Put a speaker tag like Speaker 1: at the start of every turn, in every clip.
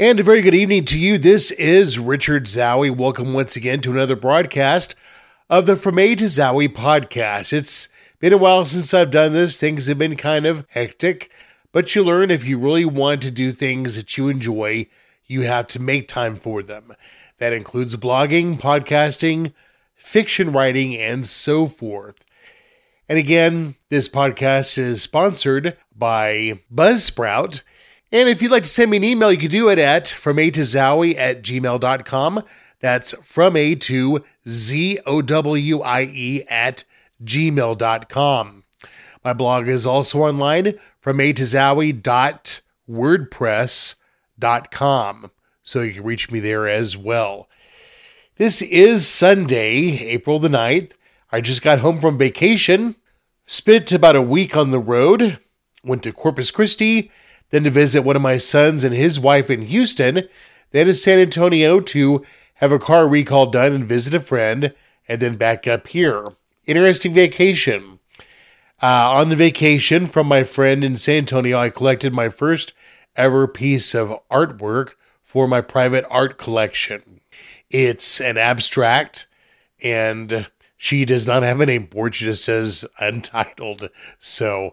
Speaker 1: And a very good evening to you. This is Richard Zowie. Welcome once again to another broadcast of the From A to Zowie podcast. It's been a while since I've done this. Things have been kind of hectic, but you learn if you really want to do things that you enjoy, you have to make time for them. That includes blogging, podcasting, fiction writing, and so forth. And again, this podcast is sponsored by Buzzsprout. And if you'd like to send me an email, you can do it at from a to zowie at gmail.com. That's from a to Z O W I E at gmail.com. My blog is also online from a to zowie dot wordpress.com. So you can reach me there as well. This is Sunday, April the 9th. I just got home from vacation, spent about a week on the road, went to Corpus Christi, then to visit one of my sons and his wife in Houston, then to San Antonio to have a car recall done and visit a friend, and then back up here. Interesting vacation. Uh, on the vacation from my friend in San Antonio, I collected my first ever piece of artwork for my private art collection. It's an abstract, and she does not have a name board. She just says untitled. So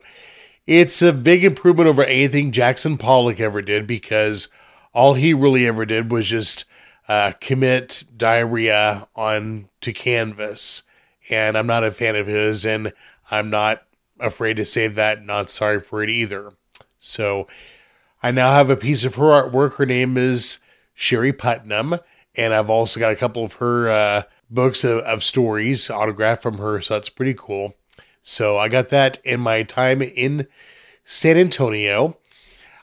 Speaker 1: it's a big improvement over anything Jackson Pollock ever did because all he really ever did was just uh, commit diarrhea on to canvas. And I'm not a fan of his, and I'm not afraid to say that. Not sorry for it either. So I now have a piece of her artwork. Her name is Sherry Putnam, and I've also got a couple of her uh, books of, of stories autographed from her. So that's pretty cool. So I got that in my time in San Antonio.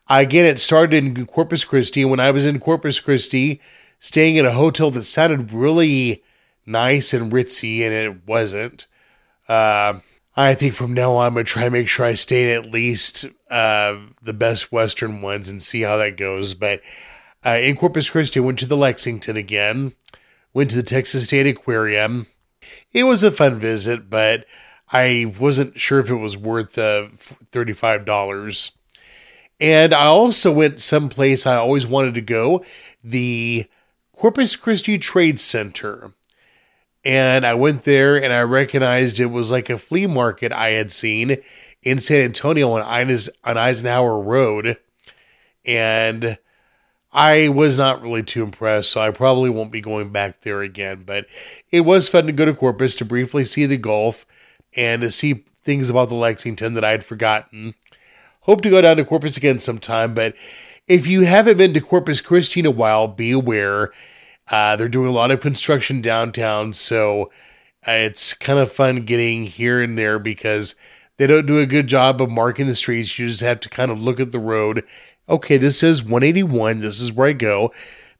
Speaker 1: Again, it started in Corpus Christi. When I was in Corpus Christi, staying in a hotel that sounded really nice and ritzy, and it wasn't. Uh, I think from now on, I'm going to try and make sure I stay in at least uh, the best Western ones and see how that goes. But uh, in Corpus Christi, I went to the Lexington again, went to the Texas State Aquarium. It was a fun visit, but I wasn't sure if it was worth uh, $35. And I also went someplace I always wanted to go the Corpus Christi Trade Center. And I went there and I recognized it was like a flea market I had seen in San Antonio on, on Eisenhower Road. And I was not really too impressed, so I probably won't be going back there again. But it was fun to go to Corpus to briefly see the Gulf and to see things about the Lexington that I had forgotten. Hope to go down to Corpus again sometime, but if you haven't been to Corpus Christi in a while, be aware. Uh, they're doing a lot of construction downtown, so uh, it's kind of fun getting here and there because they don't do a good job of marking the streets. You just have to kind of look at the road. Okay, this is 181. This is where I go.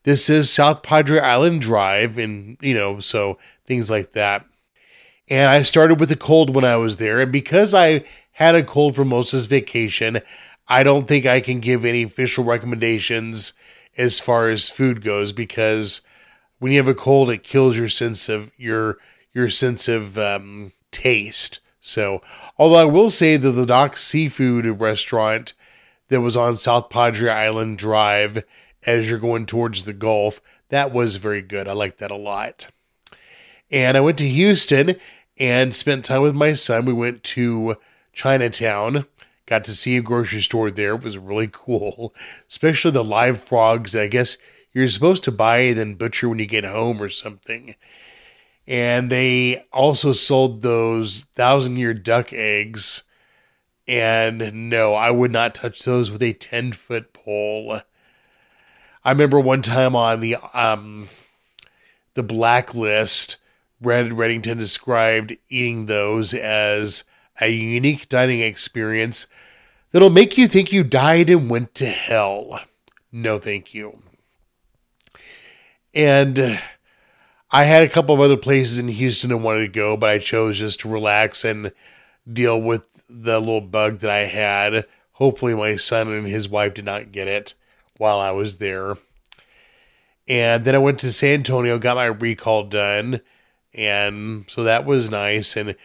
Speaker 1: This is South Padre Island Drive, and you know, so things like that. And I started with a cold when I was there. And because I had a cold for most of this vacation, I don't think I can give any official recommendations as far as food goes because when you have a cold, it kills your sense of your your sense of um, taste. So, although I will say that the Dock Seafood restaurant that was on South Padre Island Drive as you're going towards the Gulf, that was very good. I like that a lot. And I went to Houston and spent time with my son. We went to Chinatown, got to see a grocery store there. It was really cool, especially the live frogs I guess you're supposed to buy and then butcher when you get home or something. And they also sold those thousand year duck eggs. And no, I would not touch those with a 10 foot pole. I remember one time on the um the blacklist, Red Reddington described eating those as a unique dining experience that'll make you think you died and went to hell. No, thank you. And I had a couple of other places in Houston I wanted to go, but I chose just to relax and deal with the little bug that I had. Hopefully, my son and his wife did not get it while I was there. And then I went to San Antonio, got my recall done and so that was nice. And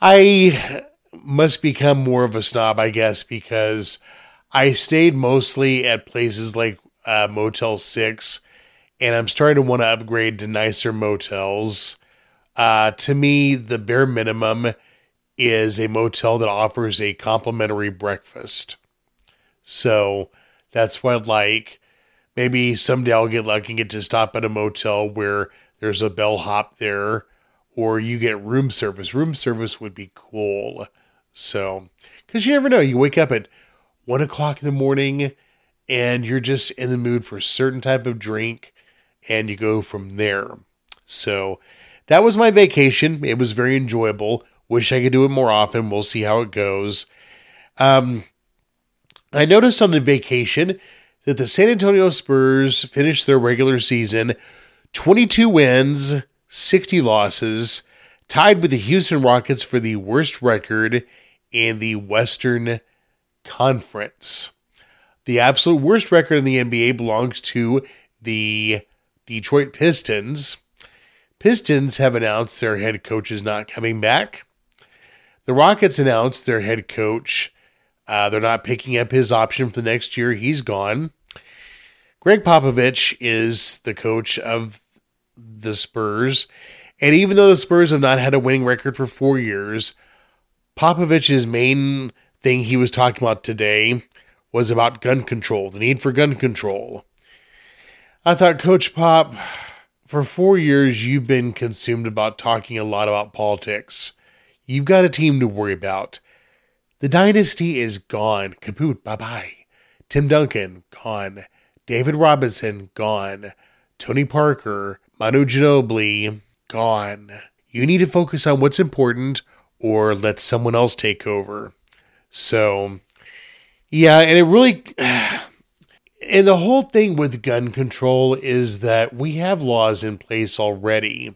Speaker 1: I must become more of a snob, I guess, because I stayed mostly at places like uh, Motel 6, and I'm starting to want to upgrade to nicer motels. Uh, to me, the bare minimum is a motel that offers a complimentary breakfast. So that's what I'd like. Maybe someday I'll get lucky and get to stop at a motel where there's a bellhop there, or you get room service. Room service would be cool. So, because you never know, you wake up at one o'clock in the morning and you're just in the mood for a certain type of drink and you go from there. So, that was my vacation. It was very enjoyable. Wish I could do it more often. We'll see how it goes. Um, I noticed on the vacation that the San Antonio Spurs finished their regular season 22 wins, 60 losses, tied with the Houston Rockets for the worst record in the Western Conference. The absolute worst record in the NBA belongs to the Detroit Pistons. Pistons have announced their head coach is not coming back. The Rockets announced their head coach. Uh, they're not picking up his option for the next year. He's gone. Gregg Popovich is the coach of the Spurs. And even though the Spurs have not had a winning record for four years, Popovich's main thing he was talking about today was about gun control, the need for gun control. I thought, Coach Pop, for four years you've been consumed about talking a lot about politics. You've got a team to worry about. The dynasty is gone. Kaput, bye bye. Tim Duncan, gone. David Robinson, gone. Tony Parker, Manu Ginobili, gone. You need to focus on what's important or let someone else take over. So, yeah, and it really. And the whole thing with gun control is that we have laws in place already.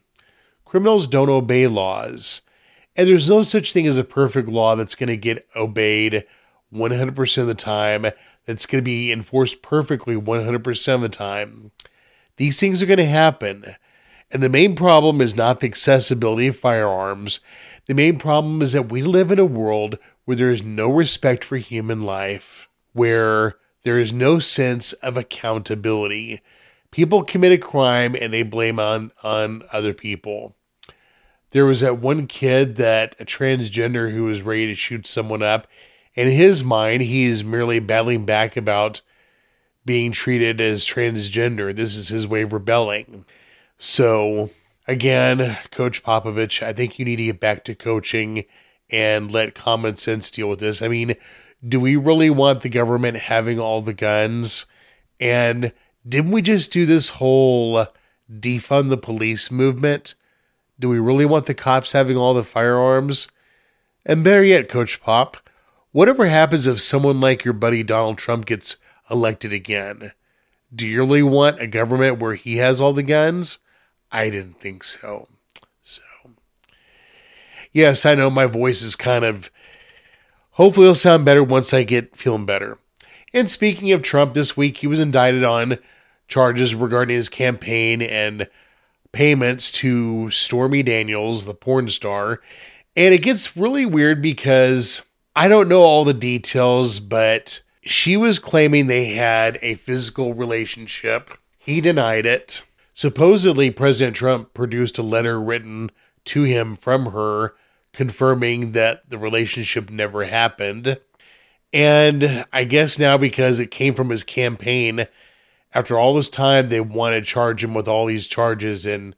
Speaker 1: Criminals don't obey laws. And there's no such thing as a perfect law that's going to get obeyed 100% of the time, that's going to be enforced perfectly 100% of the time. These things are going to happen. And the main problem is not the accessibility of firearms. The main problem is that we live in a world where there is no respect for human life, where there is no sense of accountability. People commit a crime and they blame on on other people there was that one kid that a transgender who was ready to shoot someone up. In his mind, he's merely battling back about being treated as transgender. This is his way of rebelling. So, again, Coach Popovich, I think you need to get back to coaching and let common sense deal with this. I mean, do we really want the government having all the guns? And didn't we just do this whole defund the police movement? Do we really want the cops having all the firearms? And better yet, Coach Pop, whatever happens if someone like your buddy Donald Trump gets elected again? Do you really want a government where he has all the guns? I didn't think so. So, yes, I know my voice is kind of. Hopefully, it'll sound better once I get feeling better. And speaking of Trump, this week he was indicted on charges regarding his campaign and payments to Stormy Daniels, the porn star. And it gets really weird because I don't know all the details, but she was claiming they had a physical relationship. He denied it. Supposedly, President Trump produced a letter written to him from her confirming that the relationship never happened. And I guess now because it came from his campaign, after all this time, they want to charge him with all these charges. And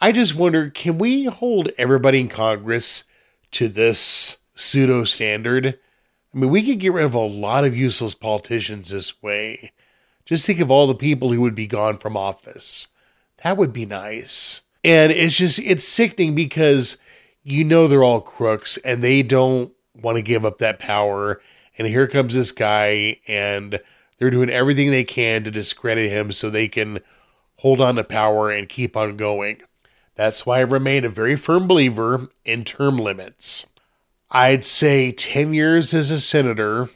Speaker 1: I just wonder can we hold everybody in Congress to this pseudo standard? I mean, we could get rid of a lot of useless politicians this way. Just think of all the people who would be gone from office. That would be nice. And it's just, it's sickening because you know they're all crooks and they don't want to give up that power. And here comes this guy and they're doing everything they can to discredit him so they can hold on to power and keep on going. That's why I remain a very firm believer in term limits. I'd say 10 years as a senator,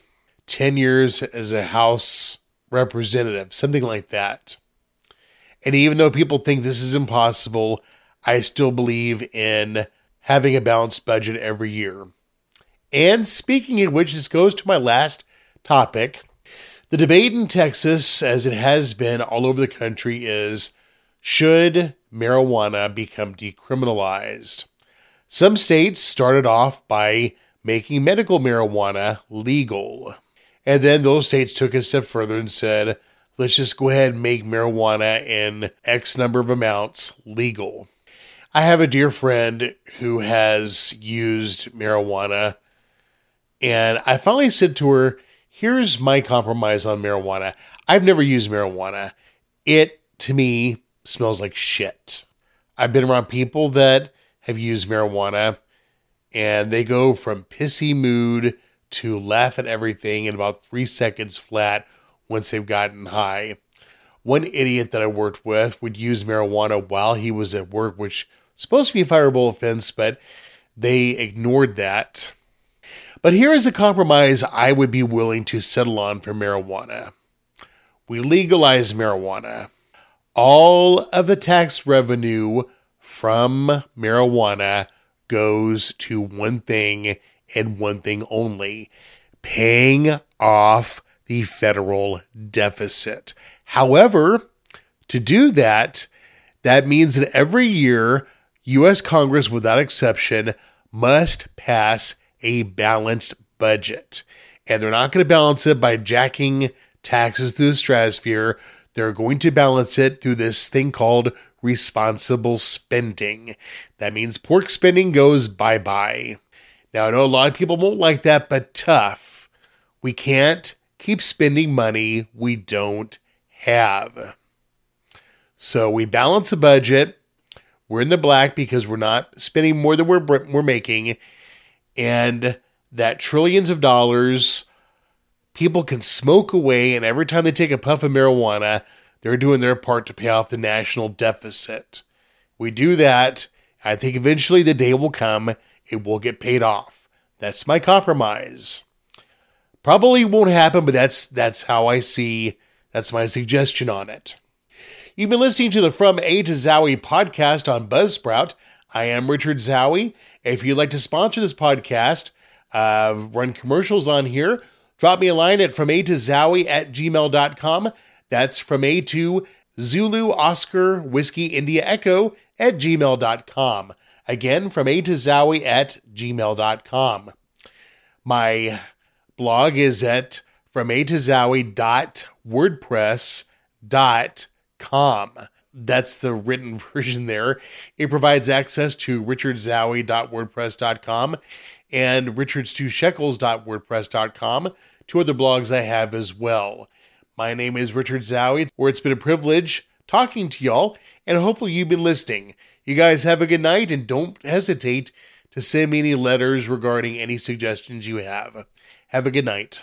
Speaker 1: 10 years as a House representative, something like that. And even though people think this is impossible, I still believe in having a balanced budget every year. And speaking of which, this goes to my last topic The debate in Texas, as it has been all over the country, is should marijuana become decriminalized? Some states started off by making medical marijuana legal. And then those states took a step further and said, let's just go ahead and make marijuana in X number of amounts legal. I have a dear friend who has used marijuana, and I finally said to her, Here's my compromise on marijuana. I've never used marijuana. It, to me, smells like shit. I've been around people that have used marijuana, and they go from pissy mood to laugh at everything in about three seconds flat once they've gotten high. One idiot that I worked with would use marijuana while he was at work, which was supposed to be a fireable offense, but they ignored that. But here is a compromise I would be willing to settle on for marijuana. We legalize marijuana. All of the tax revenue from marijuana goes to one thing and one thing only paying off the federal deficit. However, to do that, that means that every year, U.S. Congress, without exception, must pass a balanced budget. And they're not going to balance it by jacking taxes through the stratosphere. They're going to balance it through this thing called responsible spending. That means pork spending goes bye bye. Now, I know a lot of people won't like that, but tough. We can't keep spending money we don't have. So we balance a budget. We're in the black because we're not spending more than we're, we're making. And that trillions of dollars people can smoke away. And every time they take a puff of marijuana, they're doing their part to pay off the national deficit. We do that. I think eventually the day will come, it will get paid off. That's my compromise. Probably won't happen, but that's that's how I see that's my suggestion on it. You've been listening to the From A to Zowie podcast on Buzzsprout. I am Richard Zowie. If you'd like to sponsor this podcast, uh, run commercials on here, drop me a line at from A to Zowie at gmail.com. That's from A to Zulu Oscar Whiskey India Echo at gmail.com. Again, from A to Zowie at gmail.com. My blog is at from A to Zowie.wordpress.com. That's the written version there. It provides access to richardzowie.wordpress.com and richardstwoshekels.wordpress.com, two other blogs I have as well. My name is Richard Zowie, where it's been a privilege talking to y'all, and hopefully you've been listening. You guys have a good night, and don't hesitate to send me any letters regarding any suggestions you have. Have a good night.